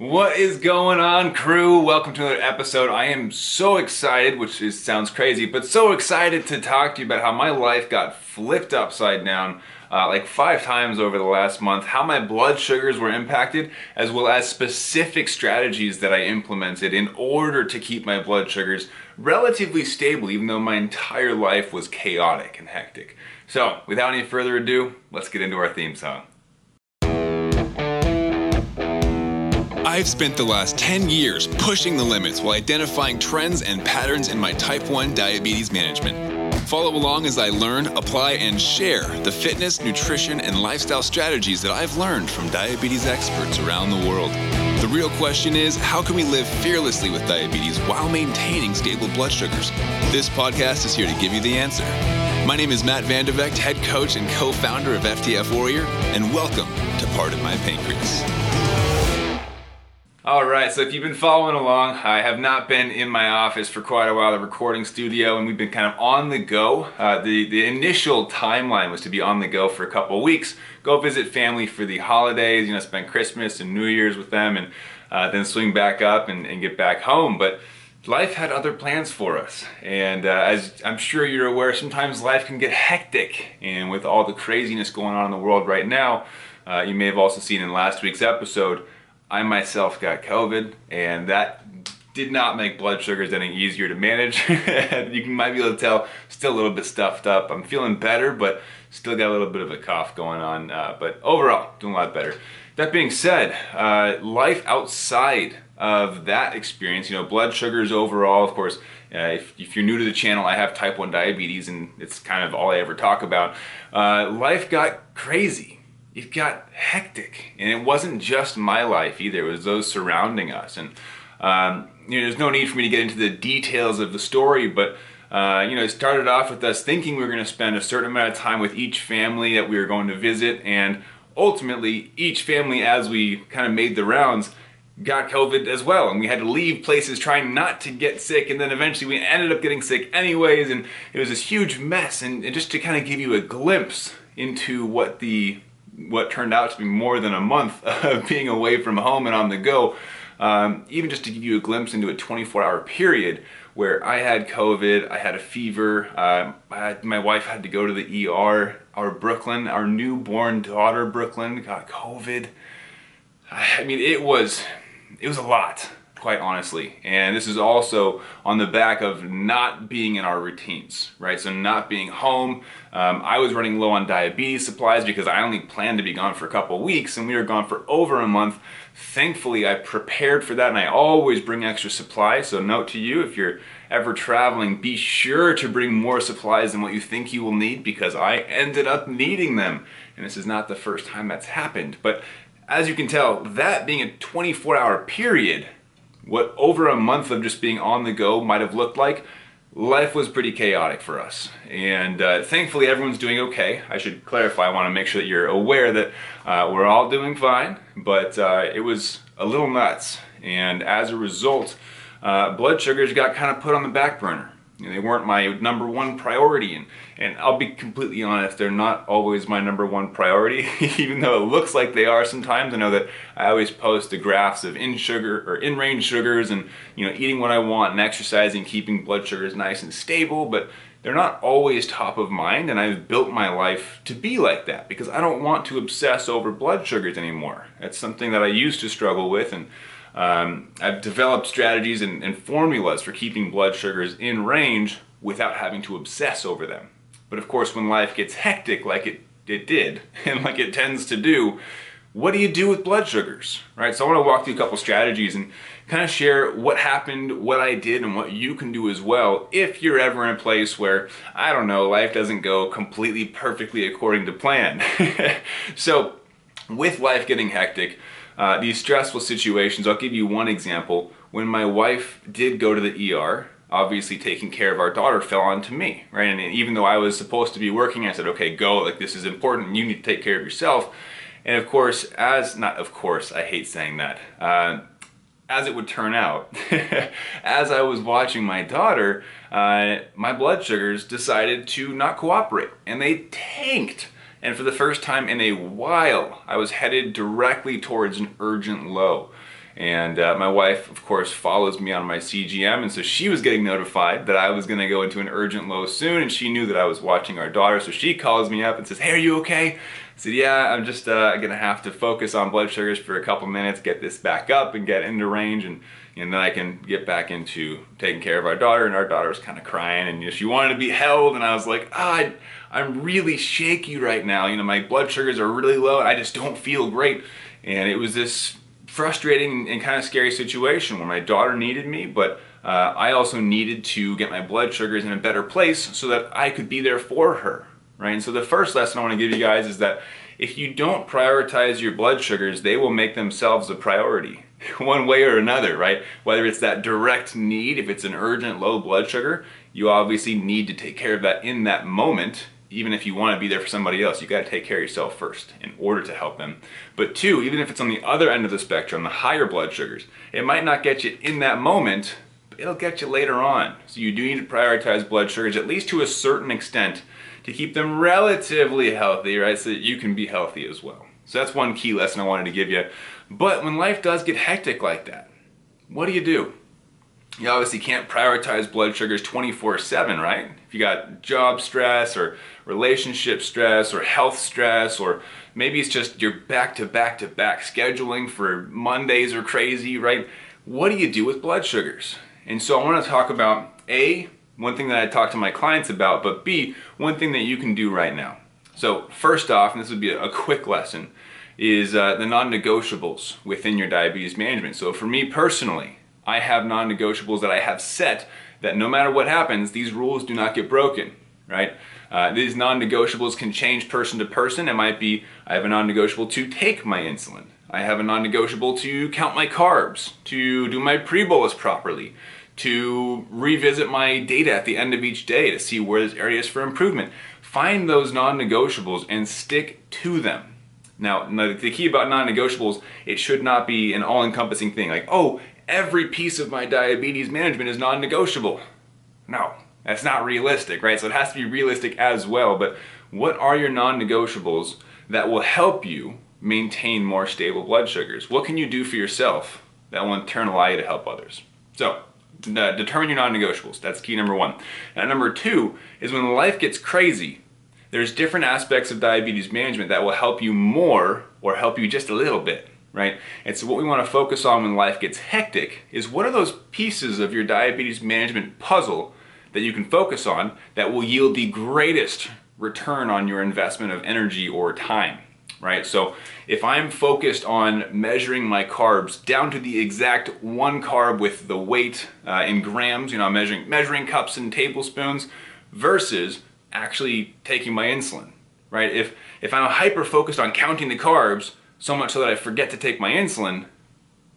What is going on, crew? Welcome to another episode. I am so excited, which is, sounds crazy, but so excited to talk to you about how my life got flipped upside down uh, like five times over the last month, how my blood sugars were impacted, as well as specific strategies that I implemented in order to keep my blood sugars relatively stable, even though my entire life was chaotic and hectic. So, without any further ado, let's get into our theme song. I've spent the last 10 years pushing the limits while identifying trends and patterns in my type 1 diabetes management. Follow along as I learn, apply, and share the fitness, nutrition, and lifestyle strategies that I've learned from diabetes experts around the world. The real question is how can we live fearlessly with diabetes while maintaining stable blood sugars? This podcast is here to give you the answer. My name is Matt Vande Vegte, head coach and co founder of FTF Warrior, and welcome to Part of My Pancreas. All right, so if you've been following along, I have not been in my office for quite a while, the recording studio, and we've been kind of on the go. Uh, the, the initial timeline was to be on the go for a couple weeks, go visit family for the holidays, you know, spend Christmas and New Year's with them, and uh, then swing back up and, and, get back home. But life had other plans for us, and uh, as I'm sure you're aware, sometimes life can get hectic, and with all the craziness going on in the world right now, uh, you may have also seen in last week's episode I myself got COVID, and that did not make blood sugars any easier to manage. you might be able to tell, still a little bit stuffed up. I'm feeling better, but still got a little bit of a cough going on. Uh, but overall, doing a lot better. That being said, uh, life outside of that experience, you know, blood sugars overall, of course, uh, if, if, you're new to the channel, I have type 1 diabetes, and it's kind of all I ever talk about. Uh, life got crazy it got hectic. And it wasn't just my life either, it was those surrounding us. And, um, you know, there's no need for me to get into the details of the story, but, uh, you know, it started off with us thinking we were going to spend a certain amount of time with each family that we were going to visit. And ultimately, each family, as we kind of made the rounds, got COVID as well, and we had to leave places trying not to get sick, and then eventually we ended up getting sick anyways, and it was this huge mess. And, and just to kind of give you a glimpse into what the what turned out to be more than a month of being away from home and on the go, um, even just to give you a glimpse into a 24 hour period where I had COVID, I had a fever, uh, had, my wife had to go to the ER, our Brooklyn, our newborn daughter Brooklyn got COVID. I mean, it was, it was a lot quite honestly. And this is also on the back of not being in our routines, right? So not being home. Um, I was running low on diabetes supplies because I only planned to be gone for a couple weeks and we were gone for over a month. Thankfully, I prepared for that and I always bring extra supplies. So note to you, if you're ever traveling, be sure to bring more supplies than what you think you will need because I ended up needing them. And this is not the first time that's happened. But as you can tell, that being a 24 hour period, what over a month of just being on the go might have looked like, life was pretty chaotic for us. And uh, thankfully, everyone's doing okay. I should clarify, I want to make sure that you're aware that uh, we're all doing fine, but uh, it was a little nuts. And as a result, uh, blood sugars got kind of put on the back burner. You know, they weren't my number one priority, and, and I'll be completely honest, they're not always my number one priority, even though it looks like they are sometimes. I know that I always post the graphs of in sugar or in range sugars and you know eating what I want and exercising, keeping blood sugars nice and stable, but they're not always top of mind, and I've built my life to be like that because I don't want to obsess over blood sugars anymore. That's something that I used to struggle with, and um, I've developed strategies and, and formulas for keeping blood sugars in range without having to obsess over them. But of course, when life gets hectic like it, it did, and like it tends to do, what do you do with blood sugars, right? So I want to walk through a couple strategies and kind of share what happened, what I did, and what you can do as well if you're ever in a place where, I don't know, life doesn't go completely perfectly according to plan. so with life getting hectic, uh, these stressful situations, I'll give you one example. When my wife did go to the ER, obviously taking care of our daughter fell onto me, right? And even though I was supposed to be working, I said, okay, go, like this is important, you need to take care of yourself. And of course, as, not of course, I hate saying that, uh, as it would turn out, as I was watching my daughter, uh, my blood sugars decided to not cooperate and they tanked and for the first time in a while, I was headed directly towards an urgent low. And uh, my wife, of course, follows me on my CGM, and so she was getting notified that I was going to go into an urgent low soon, and she knew that I was watching our daughter, so she calls me up and says, "Hey, are you okay?" I said, "Yeah, I'm just uh, going to have to focus on blood sugars for a couple minutes, get this back up, and get into range, and and then I can get back into taking care of our daughter." And our daughter was kind of crying, and you know, she wanted to be held, and I was like. I, I'm really shaky right now. You know, my blood sugars are really low. I just don't feel great. And it was this frustrating and kind of scary situation where my daughter needed me, but uh, I also needed to get my blood sugars in a better place so that I could be there for her, right? And so the first lesson I want to give you guys is that if you don't prioritize your blood sugars, they will make themselves a priority one way or another, right? Whether it's that direct need, if it's an urgent low blood sugar, you obviously need to take care of that in that moment even if you want to be there for somebody else, you got to take care of yourself first in order to help them. But two, even if it's on the other end of the spectrum, the higher blood sugars, it might not get you in that moment, but it'll get you later on. So you do need to prioritize blood sugars at least to a certain extent to keep them relatively healthy, right? So that you can be healthy as well. So that's one key lesson I wanted to give you. But when life does get hectic like that, what do you do? You obviously can't prioritize blood sugars 24 7, right? If you got job stress or relationship stress or health stress, or maybe it's just you're back to back to back scheduling for Mondays are crazy, right? What do you do with blood sugars? And so I want to talk about A, one thing that I talk to my clients about, but B, one thing that you can do right now. So, first off, and this would be a quick lesson, is uh, the non negotiables within your diabetes management. So, for me personally, I have non-negotiables that I have set that no matter what happens, these rules do not get broken, right? Uh, these non-negotiables can change person to person. It might be, I have a non-negotiable to take my insulin. I have a non-negotiable to count my carbs, to do my pre-bolus properly, to revisit my data at the end of each day to see where there's areas for improvement. Find those non-negotiables and stick to them. Now, the key about non-negotiables, it should not be an all-encompassing thing. Like, oh, every piece of my diabetes management is non-negotiable. No, that's not realistic, right? So it has to be realistic as well. But what are your non-negotiables that will help you maintain more stable blood sugars? What can you do for yourself that will in turn allow you to help others? So uh, determine your non-negotiables. That's key number one. And number two is when life gets crazy, there's different aspects of diabetes management that will help you more or help you just a little bit right? And so what we want to focus on when life gets hectic is what are those pieces of your diabetes management puzzle that you can focus on that will yield the greatest return on your investment of energy or time, right? So if I'm focused on measuring my carbs down to the exact one carb with the weight uh, in grams, you know, I'm measuring measuring cups and tablespoons versus actually taking my insulin, right? If if I'm hyper focused on counting the carbs, so much so that I forget to take my insulin,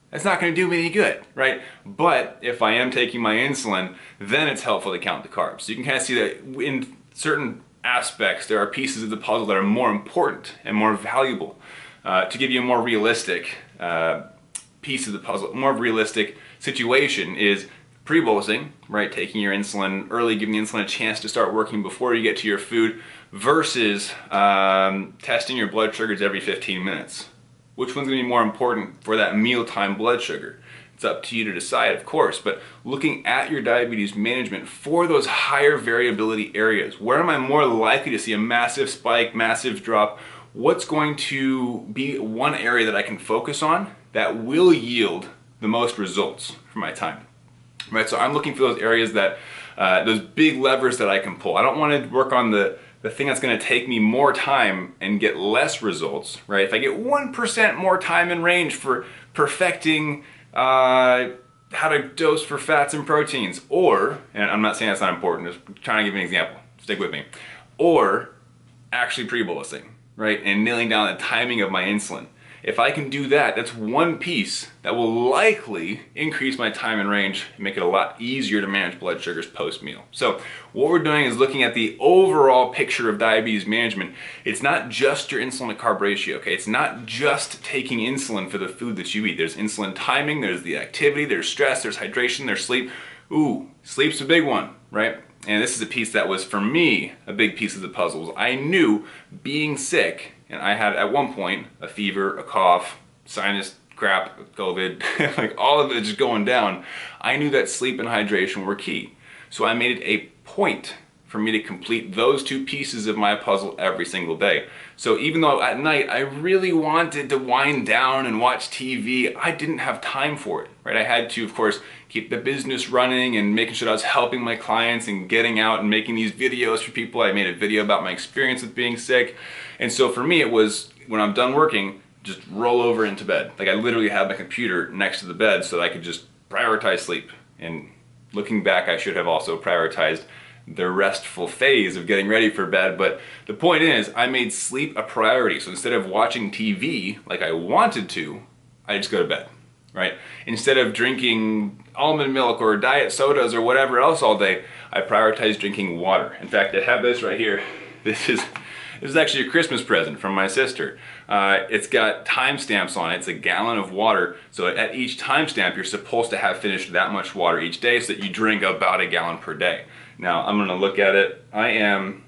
that's not going to do me any good, right? But if I am taking my insulin, then it's helpful to count the carbs. So you can kind of see that in certain aspects, there are pieces of the puzzle that are more important and more valuable. Uh, to give you a more realistic uh, piece of the puzzle, more realistic situation is pre-bolusing, right? Taking your insulin early, giving the insulin a chance to start working before you get to your food, versus um, testing your blood sugars every 15 minutes. Which one's going to be more important for that mealtime blood sugar? It's up to you to decide, of course, but looking at your diabetes management for those higher variability areas, where am I more likely to see a massive spike, massive drop? What's going to be one area that I can focus on that will yield the most results for my time? Right, so I'm looking for those areas that, uh, those big levers that I can pull. I don't want to work on the the thing that's to take me more time and get less results, right? If I get 1% more time in range for perfecting uh, how to dose for fats and proteins, or, and I'm not saying that's not important, just trying to give an example, stick with me, or actually pre-bolusing, right? And nailing down the timing of my insulin. If I can do that, that's one piece that will likely increase my time and range and make it a lot easier to manage blood sugars post-meal. So what we're doing is looking at the overall picture of diabetes management. It's not just your insulin to carb ratio, okay? It's not just taking insulin for the food that you eat. There's insulin timing, there's the activity, there's stress, there's hydration, there's sleep. Ooh, sleep's a big one, right? And this is a piece that was, for me, a big piece of the puzzle. I knew being sick and I had at one point a fever, a cough, sinus crap, COVID, like all of it just going down, I knew that sleep and hydration were key. So I made it a point for me to complete those two pieces of my puzzle every single day. So even though at night I really wanted to wind down and watch TV, I didn't have time for it, right? I had to, of course, keep the business running and making sure that I was helping my clients and getting out and making these videos for people. I made a video about my experience with being sick. And so for me, it was when I'm done working, just roll over into bed. Like I literally had my computer next to the bed so that I could just prioritize sleep. And looking back, I should have also prioritized the restful phase of getting ready for bed. But the point is, I made sleep a priority. So instead of watching TV like I wanted to, I just go to bed, right? Instead of drinking almond milk or diet sodas or whatever else all day, I prioritize drinking water. In fact, I have this right here. This is this is actually a Christmas present from my sister. Uh, it's got timestamps on it. It's a gallon of water. So at each timestamp, you're supposed to have finished that much water each day so that you drink about a gallon per day. Now I'm gonna look at it. I am,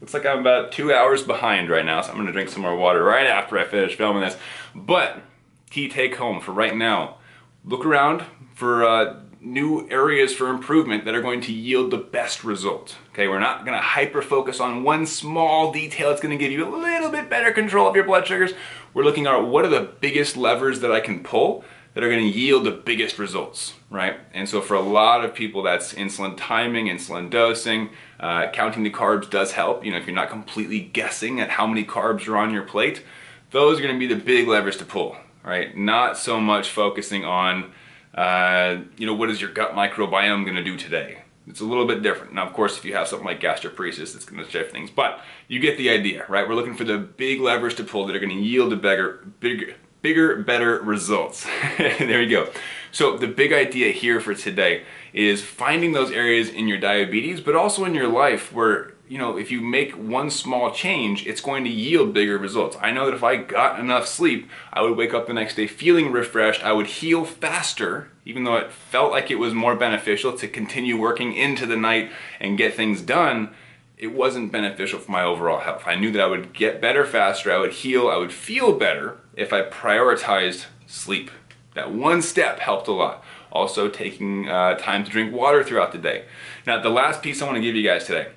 looks like I'm about two hours behind right now, so I'm gonna drink some more water right after I finish filming this. But key take home for right now, look around for uh, new areas for improvement that are going to yield the best result. Okay, we're not gonna hyper focus on one small detail that's gonna give you a little bit better control of your blood sugars. We're looking at what are the biggest levers that I can pull that are going to yield the biggest results, right? And so for a lot of people, that's insulin timing, insulin dosing. Uh, counting the carbs does help. You know, if you're not completely guessing at how many carbs are on your plate, those are going to be the big levers to pull, right? Not so much focusing on, uh, you know, what is your gut microbiome going to do today? It's a little bit different. Now, of course, if you have something like gastroparesis, it's going to shift things. But you get the idea, right? We're looking for the big levers to pull that are going to yield a bigger, bigger, bigger, better results. there we go. So the big idea here for today is finding those areas in your diabetes, but also in your life where, you know, if you make one small change, it's going to yield bigger results. I know that if I got enough sleep, I would wake up the next day feeling refreshed. I would heal faster, even though it felt like it was more beneficial to continue working into the night and get things done it wasn't beneficial for my overall health. I knew that I would get better faster, I would heal, I would feel better if I prioritized sleep. That one step helped a lot. Also, taking uh, time to drink water throughout the day. Now, the last piece I want to give you guys today,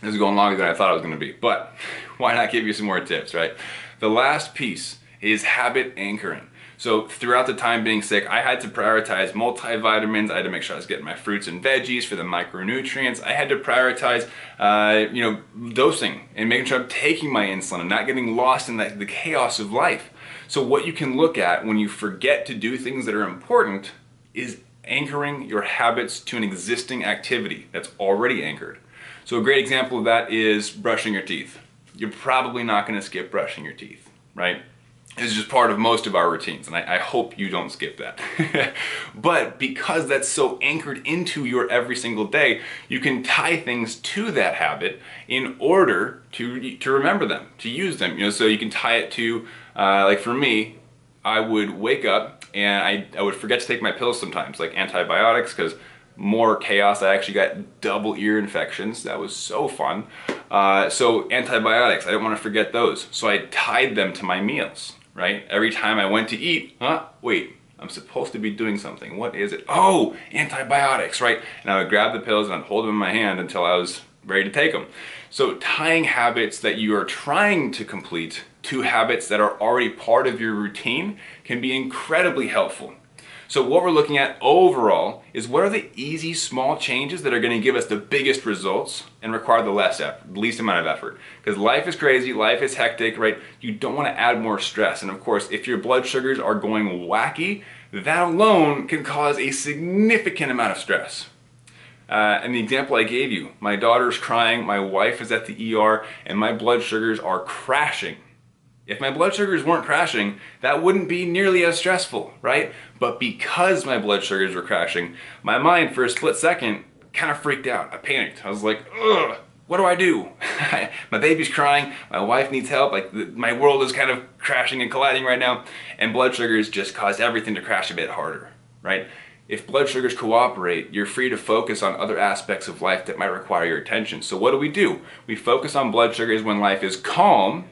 this is going longer than I thought it was going to be, but why not give you some more tips, right? The last piece is habit anchoring. So throughout the time being sick, I had to prioritize multivitamins. I had to make sure I was getting my fruits and veggies for the micronutrients. I had to prioritize, uh, you know, dosing and making sure I'm taking my insulin and not getting lost in the, the chaos of life. So what you can look at when you forget to do things that are important is anchoring your habits to an existing activity that's already anchored. So a great example of that is brushing your teeth. You're probably not going to skip brushing your teeth, right? is just part of most of our routines, and I, I hope you don't skip that. but because that's so anchored into your every single day, you can tie things to that habit in order to to remember them, to use them. You know, so you can tie it to, uh, like for me, I would wake up and I, I would forget to take my pills sometimes, like antibiotics, because more chaos. I actually got double ear infections. That was so fun. Uh, so antibiotics, I didn't want to forget those. So I tied them to my meals right? Every time I went to eat, huh, wait, I'm supposed to be doing something. What is it? Oh, antibiotics, right? And I would grab the pills and I'd hold them in my hand until I was ready to take them. So tying habits that you are trying to complete to habits that are already part of your routine can be incredibly helpful. So what we're looking at overall is what are the easy small changes that are going to give us the biggest results and require the less effort, least amount of effort. Because life is crazy, life is hectic, right? You don't want to add more stress. And of course, if your blood sugars are going wacky, that alone can cause a significant amount of stress. Uh, and the example I gave you, my daughter's crying, my wife is at the ER, and my blood sugars are crashing. If my blood sugars weren't crashing, that wouldn't be nearly as stressful, right? But because my blood sugars were crashing, my mind for a split second kind of freaked out. I panicked. I was like, ugh, what do I do? my baby's crying, my wife needs help, like my world is kind of crashing and colliding right now, and blood sugars just caused everything to crash a bit harder, right? If blood sugars cooperate, you're free to focus on other aspects of life that might require your attention. So what do we do? We focus on blood sugars when life is calm,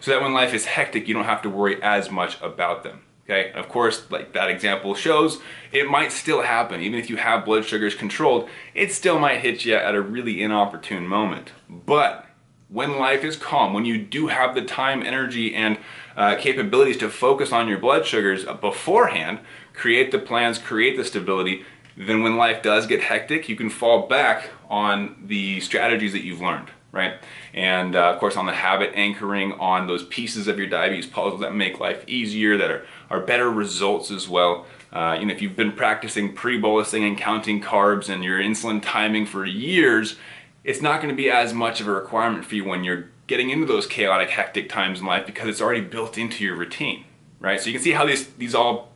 so that when life is hectic, you don't have to worry as much about them. Okay, and of course, like that example shows, it might still happen. Even if you have blood sugars controlled, it still might hit you at a really inopportune moment. But when life is calm, when you do have the time, energy, and uh, capabilities to focus on your blood sugars beforehand, create the plans, create the stability, then when life does get hectic, you can fall back on the strategies that you've learned right? And uh, of course, on the habit anchoring on those pieces of your diabetes puzzle that make life easier, that are, are better results as well. Uh, you know, if you've been practicing pre-bolusing and counting carbs and your insulin timing for years, it's not going to be as much of a requirement for you when you're getting into those chaotic, hectic times in life because it's already built into your routine, right? So you can see how these these all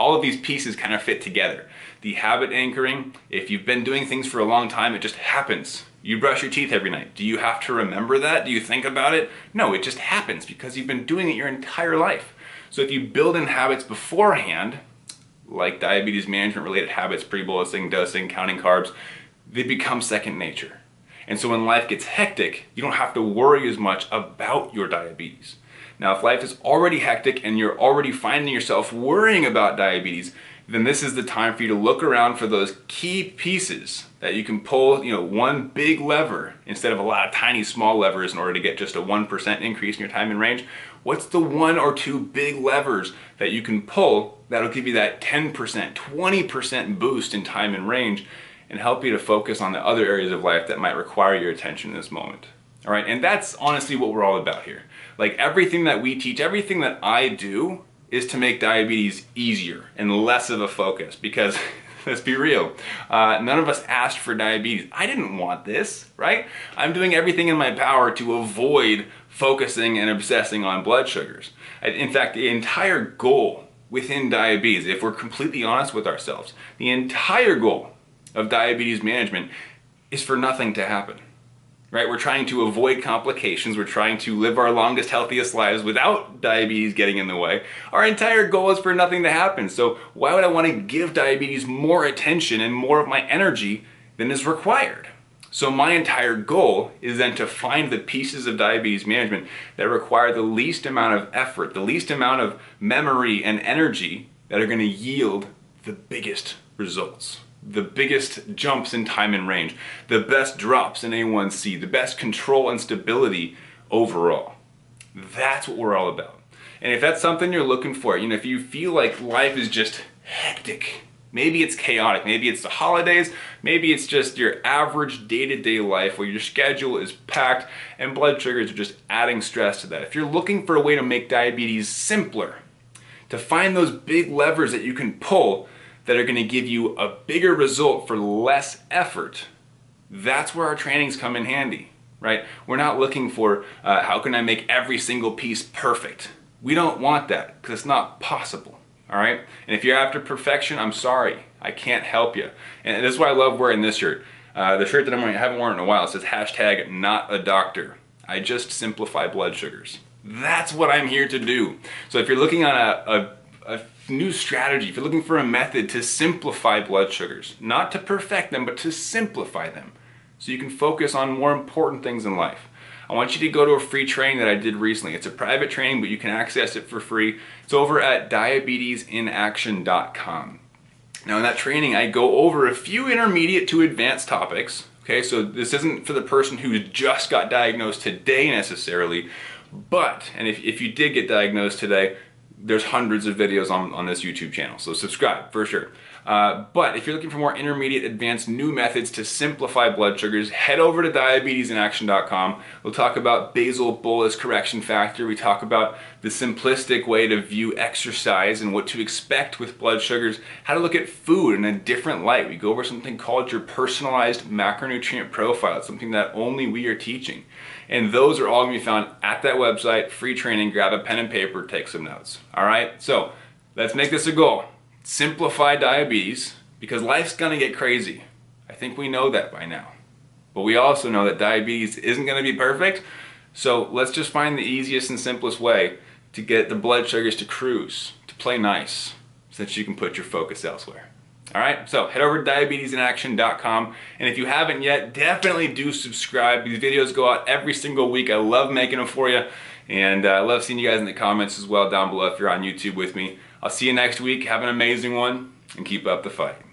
all of these pieces kind of fit together. The habit anchoring, if you've been doing things for a long time, it just happens you brush your teeth every night. Do you have to remember that? Do you think about it? No, it just happens because you've been doing it your entire life. So if you build in habits beforehand, like diabetes management related habits, pre-bolusing, dosing, counting carbs, they become second nature. And so when life gets hectic, you don't have to worry as much about your diabetes. Now, if life is already hectic and you're already finding yourself worrying about diabetes, then this is the time for you to look around for those key pieces that you can pull, you know, one big lever instead of a lot of tiny small levers in order to get just a 1% increase in your time in range. What's the one or two big levers that you can pull that'll give you that 10%, 20% boost in time in range and help you to focus on the other areas of life that might require your attention in this moment. All right, and that's honestly what we're all about here. Like everything that we teach, everything that I do is to make diabetes easier and less of a focus because let's be real uh, none of us asked for diabetes. I didn't want this right? I'm doing everything in my power to avoid focusing and obsessing on blood sugars. In fact the entire goal within diabetes if we're completely honest with ourselves the entire goal of diabetes management is for nothing to happen right? We're trying to avoid complications. We're trying to live our longest, healthiest lives without diabetes getting in the way. Our entire goal is for nothing to happen. So why would I want to give diabetes more attention and more of my energy than is required? So my entire goal is then to find the pieces of diabetes management that require the least amount of effort, the least amount of memory and energy that are going to yield the biggest results the biggest jumps in time and range, the best drops in A1C, the best control and stability overall. That's what we're all about. And if that's something you're looking for, you know, if you feel like life is just hectic, maybe it's chaotic, maybe it's the holidays, maybe it's just your average day to day life where your schedule is packed and blood sugars are just adding stress to that. If you're looking for a way to make diabetes simpler, to find those big levers that you can pull that are going to give you a bigger result for less effort, that's where our trainings come in handy, right? We're not looking for uh, how can I make every single piece perfect. We don't want that because it's not possible. All right. And if you're after perfection, I'm sorry. I can't help you. And this is why I love wearing this shirt. Uh, the shirt that I'm wearing, I haven't worn in a while. It says hashtag not a doctor. I just simplify blood sugars. That's what I'm here to do. So if you're looking on a, a new strategy, if you're looking for a method to simplify blood sugars, not to perfect them, but to simplify them, so you can focus on more important things in life. I want you to go to a free training that I did recently. It's a private training, but you can access it for free. It's over at diabetesinaction.com. Now, in that training, I go over a few intermediate to advanced topics. Okay, so this isn't for the person who just got diagnosed today necessarily, but, and if, if you did get diagnosed today, there's hundreds of videos on, on this YouTube channel, so subscribe for sure. Uh, but if you're looking for more intermediate advanced new methods to simplify blood sugars, head over to diabetesinaction.com. We'll talk about basal bolus correction factor. We talk about the simplistic way to view exercise and what to expect with blood sugars, how to look at food in a different light. We go over something called your personalized macronutrient profile. It's something that only we are teaching. And those are all to be found at that website, free training. Grab a pen and paper, take some notes. All right, so let's make this a goal. Simplify diabetes because life's to get crazy. I think we know that by now. But we also know that diabetes isn't to be perfect. So let's just find the easiest and simplest way to get the blood sugars to cruise, to play nice, so that you can put your focus elsewhere. All right, so head over to diabetesinaction.com. And if you haven't yet, definitely do subscribe. These videos go out every single week. I love making them for you. And uh, I love seeing you guys in the comments as well down below if you're on YouTube with me. I'll see you next week. Have an amazing one and keep up the fight.